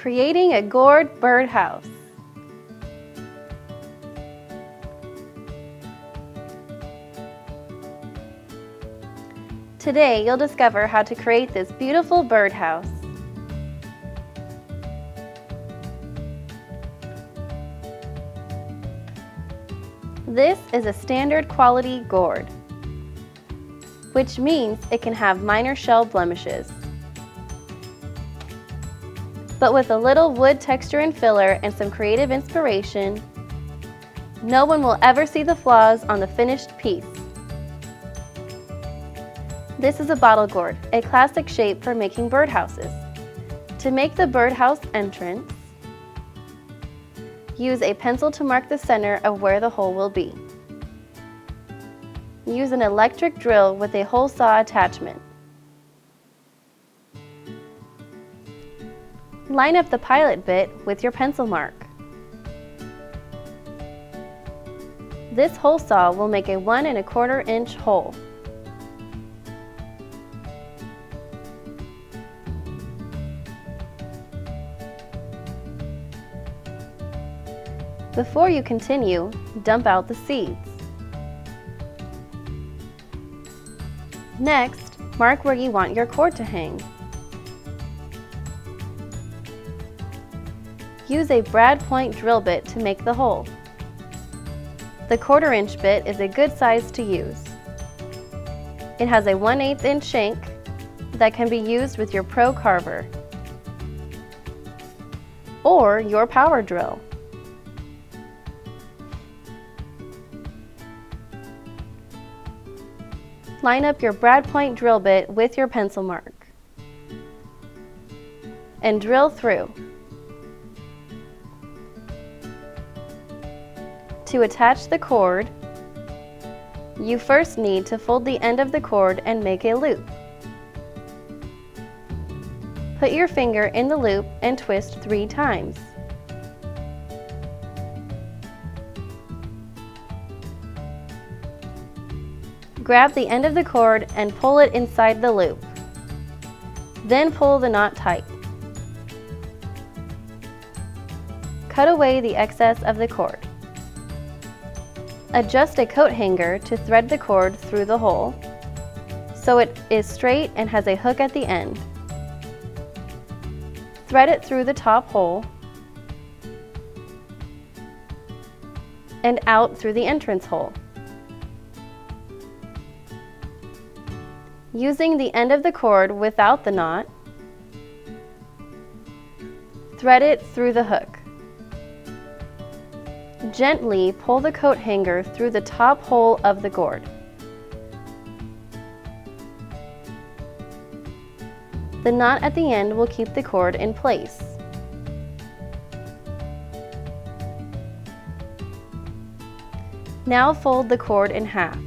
Creating a gourd birdhouse. Today, you'll discover how to create this beautiful birdhouse. This is a standard quality gourd, which means it can have minor shell blemishes. But with a little wood texture and filler and some creative inspiration, no one will ever see the flaws on the finished piece. This is a bottle gourd, a classic shape for making birdhouses. To make the birdhouse entrance, use a pencil to mark the center of where the hole will be. Use an electric drill with a hole saw attachment. Line up the pilot bit with your pencil mark. This hole saw will make a one and a quarter inch hole. Before you continue, dump out the seeds. Next, mark where you want your cord to hang. Use a brad point drill bit to make the hole. The quarter inch bit is a good size to use. It has a 1 8 inch shank that can be used with your Pro Carver or your power drill. Line up your brad point drill bit with your pencil mark and drill through. To attach the cord, you first need to fold the end of the cord and make a loop. Put your finger in the loop and twist three times. Grab the end of the cord and pull it inside the loop. Then pull the knot tight. Cut away the excess of the cord. Adjust a coat hanger to thread the cord through the hole so it is straight and has a hook at the end. Thread it through the top hole and out through the entrance hole. Using the end of the cord without the knot, thread it through the hook. Gently pull the coat hanger through the top hole of the gourd. The knot at the end will keep the cord in place. Now fold the cord in half.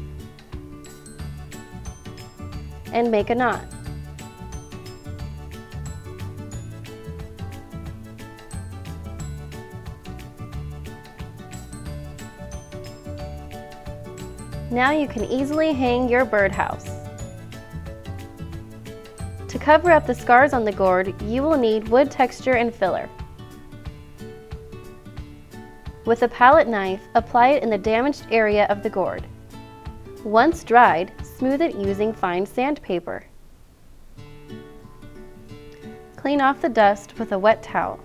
and make a knot. Now you can easily hang your birdhouse. To cover up the scars on the gourd, you will need wood texture and filler. With a palette knife, apply it in the damaged area of the gourd. Once dried, smooth it using fine sandpaper. Clean off the dust with a wet towel.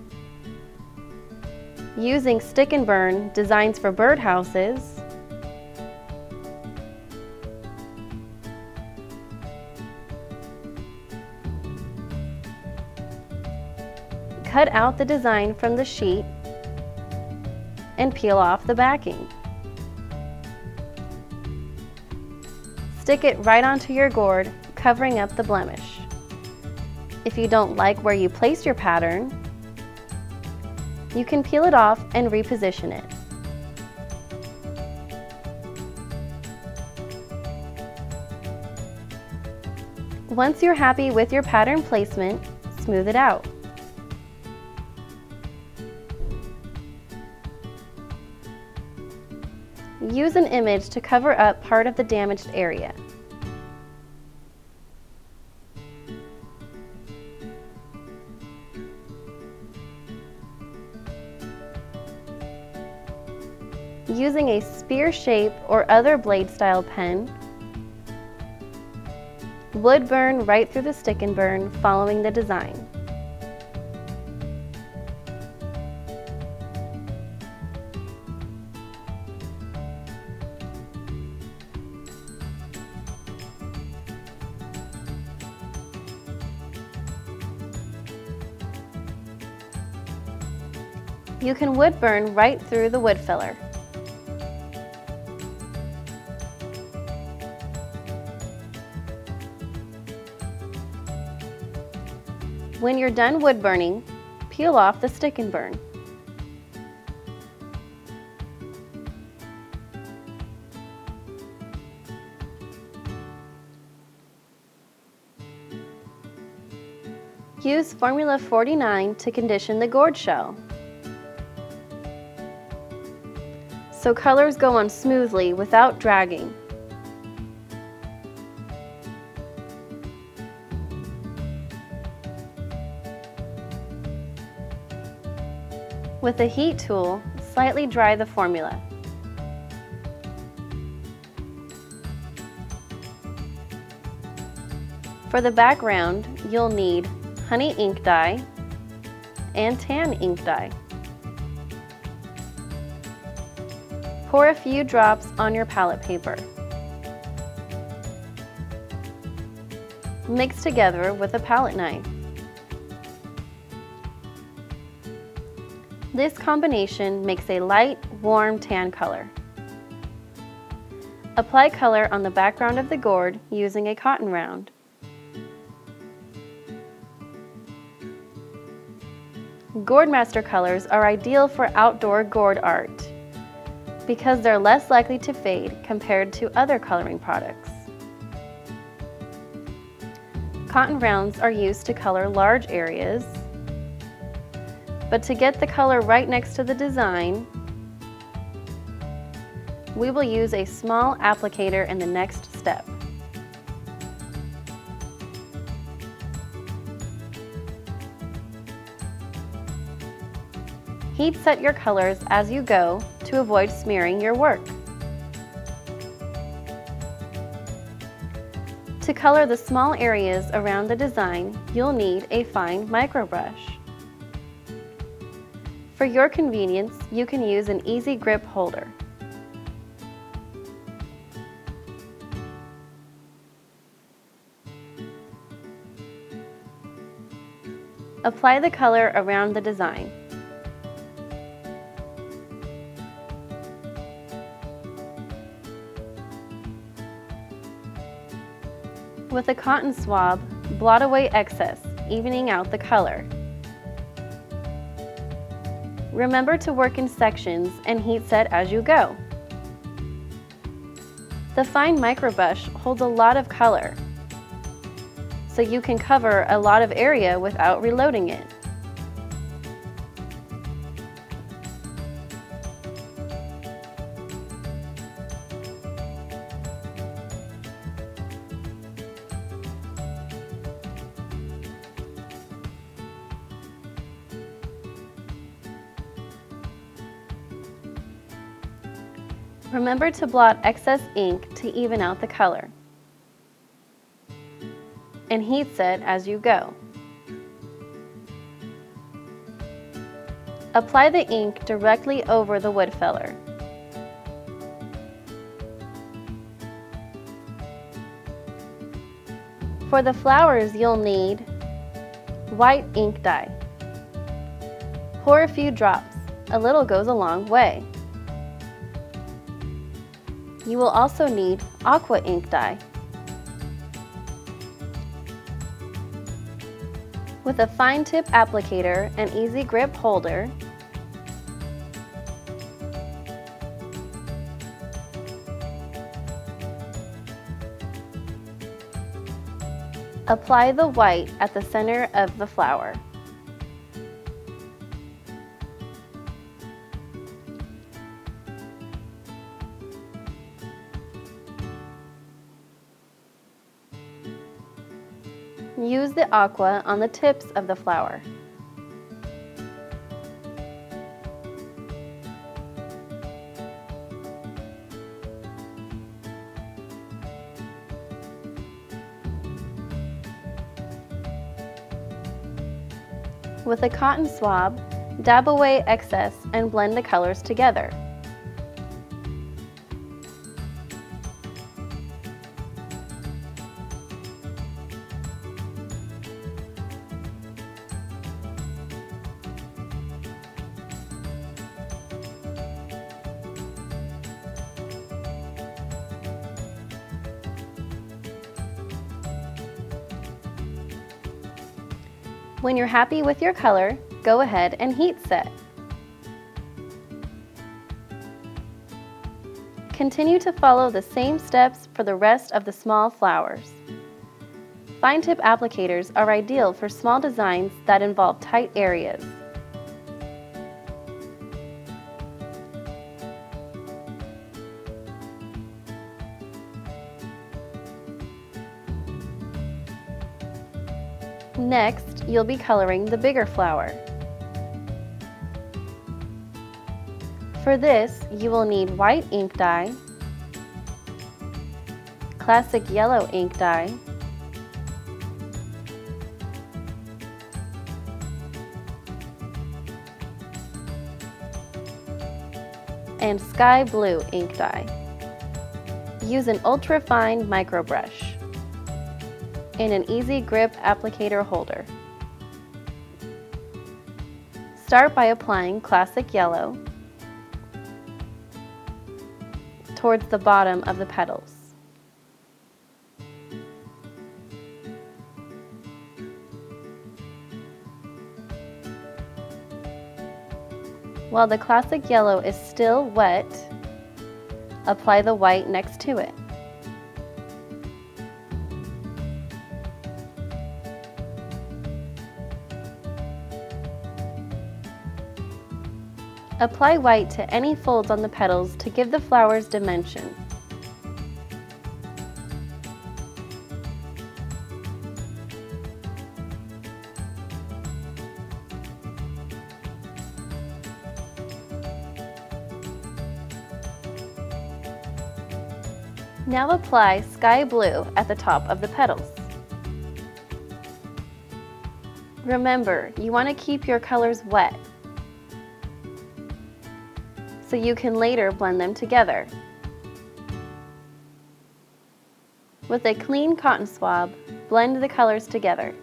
Using stick and burn designs for birdhouses, cut out the design from the sheet and peel off the backing. Stick it right onto your gourd, covering up the blemish. If you don't like where you place your pattern, you can peel it off and reposition it. Once you're happy with your pattern placement, smooth it out. Use an image to cover up part of the damaged area. Using a spear shape or other blade style pen, wood burn right through the stick and burn following the design. You can wood burn right through the wood filler. When you're done wood burning, peel off the stick and burn. Use Formula 49 to condition the gourd shell. So colors go on smoothly without dragging. With a heat tool, slightly dry the formula. For the background, you'll need honey ink dye and tan ink dye. Pour a few drops on your palette paper. Mix together with a palette knife. This combination makes a light, warm tan color. Apply color on the background of the gourd using a cotton round. Gourd Master colors are ideal for outdoor gourd art because they're less likely to fade compared to other coloring products. Cotton rounds are used to color large areas but to get the color right next to the design, we will use a small applicator in the next step. Heat set your colors as you go to avoid smearing your work. To color the small areas around the design, you'll need a fine micro brush. For your convenience, you can use an easy grip holder. Apply the color around the design. With a cotton swab, blot away excess, evening out the color. Remember to work in sections and heat set as you go. The fine micro brush holds a lot of color, so you can cover a lot of area without reloading it. Remember to blot excess ink to even out the color. And heat set as you go. Apply the ink directly over the wood filler. For the flowers you'll need white ink dye. Pour a few drops, a little goes a long way. You will also need aqua ink dye. With a fine tip applicator and easy grip holder, apply the white at the center of the flower. use the aqua on the tips of the flower. With a cotton swab, dab away excess and blend the colors together. When you're happy with your color, go ahead and heat set. Continue to follow the same steps for the rest of the small flowers. Fine tip applicators are ideal for small designs that involve tight areas. Next, you'll be coloring the bigger flower. For this, you will need white ink dye, classic yellow ink dye, and sky blue ink dye. Use an ultra-fine micro brush in an easy grip applicator holder. Start by applying classic yellow towards the bottom of the petals. While the classic yellow is still wet, apply the white next to it. Apply white to any folds on the petals to give the flowers dimension. Now apply sky blue at the top of the petals. Remember, you want to keep your colors wet so you can later blend them together. With a clean cotton swab, blend the colors together.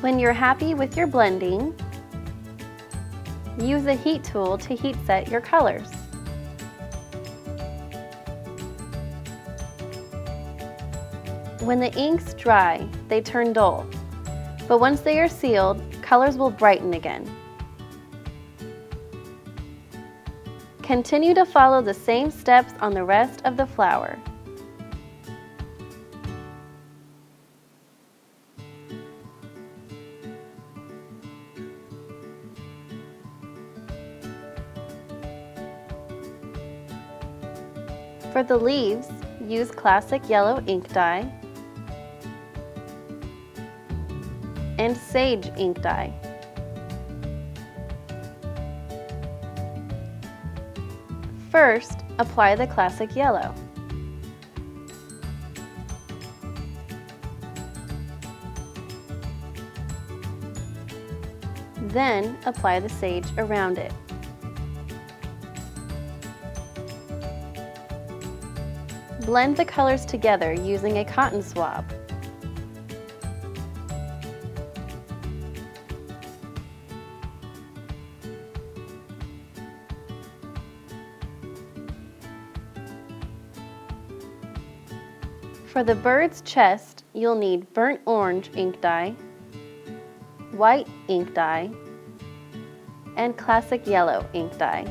When you're happy with your blending, use a heat tool to heat set your colors. When the inks dry, they turn dull, but once they are sealed, colors will brighten again. Continue to follow the same steps on the rest of the flower. For the leaves, use classic yellow ink dye and sage ink dye. First, apply the classic yellow. Then, apply the sage around it. Blend the colors together using a cotton swab. For the bird's chest, you'll need burnt orange ink dye, white ink dye, and classic yellow ink dye.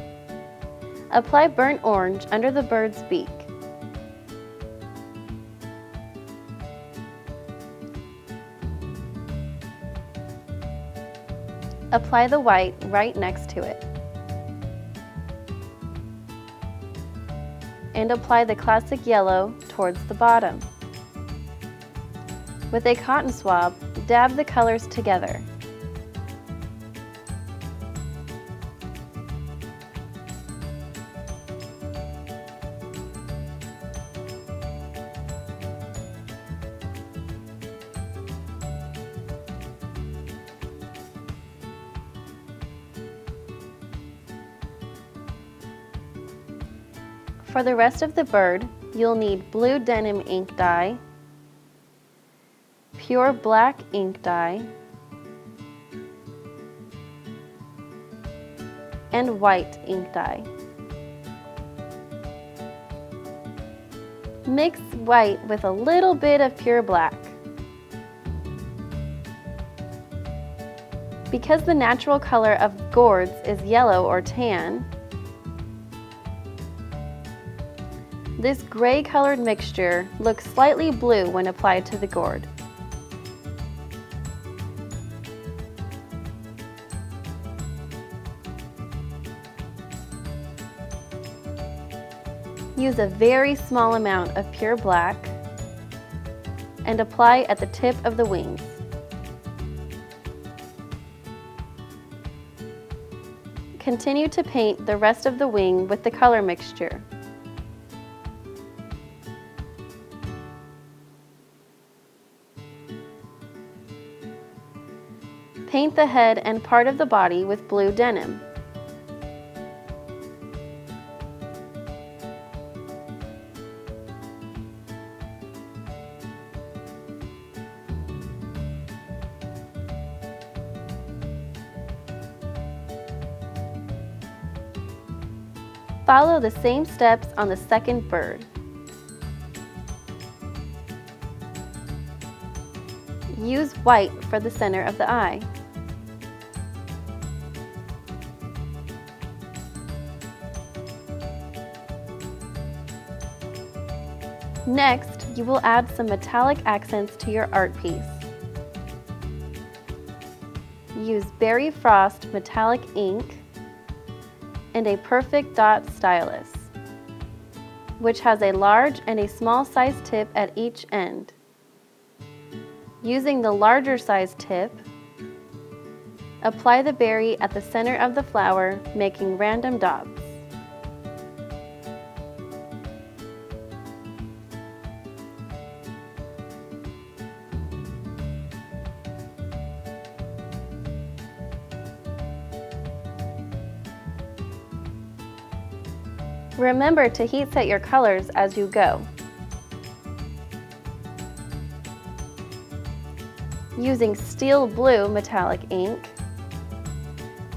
Apply burnt orange under the bird's beak. Apply the white right next to it. And apply the classic yellow towards the bottom. With a cotton swab, dab the colors together For the rest of the bird, you'll need blue denim ink dye, pure black ink dye, and white ink dye. Mix white with a little bit of pure black. Because the natural color of gourds is yellow or tan, This gray colored mixture looks slightly blue when applied to the gourd. Use a very small amount of pure black and apply at the tip of the wings. Continue to paint the rest of the wing with the color mixture. Paint the head and part of the body with blue denim. Follow the same steps on the second bird. Use white for the center of the eye. Next, you will add some metallic accents to your art piece. Use Berry Frost metallic ink and a Perfect Dot stylus, which has a large and a small size tip at each end. Using the larger size tip, apply the berry at the center of the flower, making random dots. Remember to heat set your colors as you go. Using steel blue metallic ink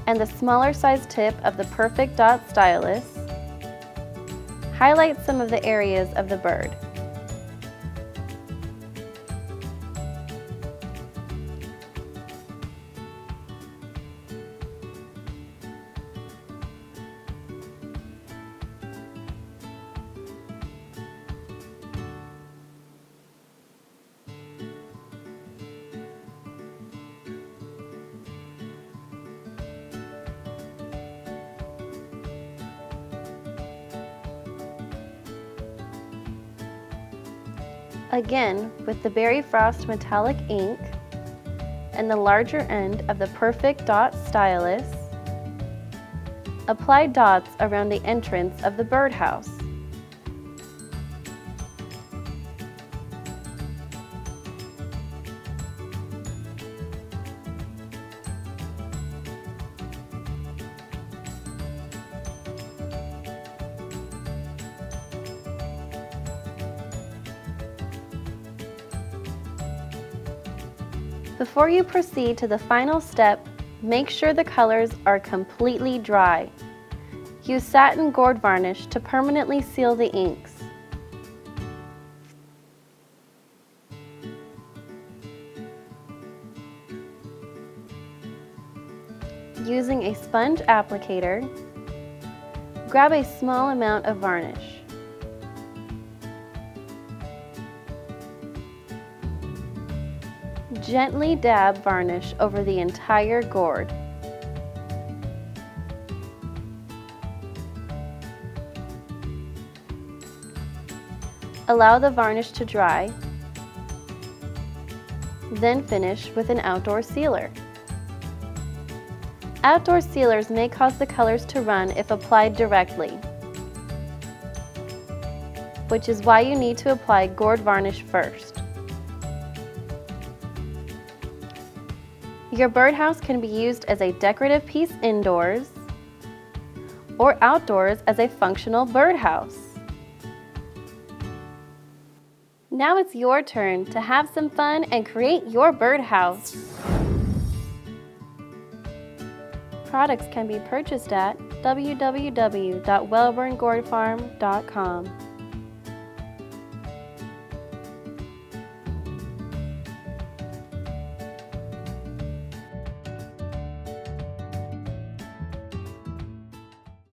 and the smaller size tip of the Perfect Dot Stylus, highlight some of the areas of the bird. Again, with the Berry Frost metallic ink and the larger end of the Perfect Dot Stylus, apply dots around the entrance of the birdhouse. Before you proceed to the final step, make sure the colors are completely dry. Use satin gourd varnish to permanently seal the inks. Using a sponge applicator, grab a small amount of varnish. Gently dab varnish over the entire gourd. Allow the varnish to dry, then finish with an outdoor sealer. Outdoor sealers may cause the colors to run if applied directly, which is why you need to apply gourd varnish first. Your birdhouse can be used as a decorative piece indoors or outdoors as a functional birdhouse. Now it's your turn to have some fun and create your birdhouse. Products can be purchased at www.welburngourdfarm.com.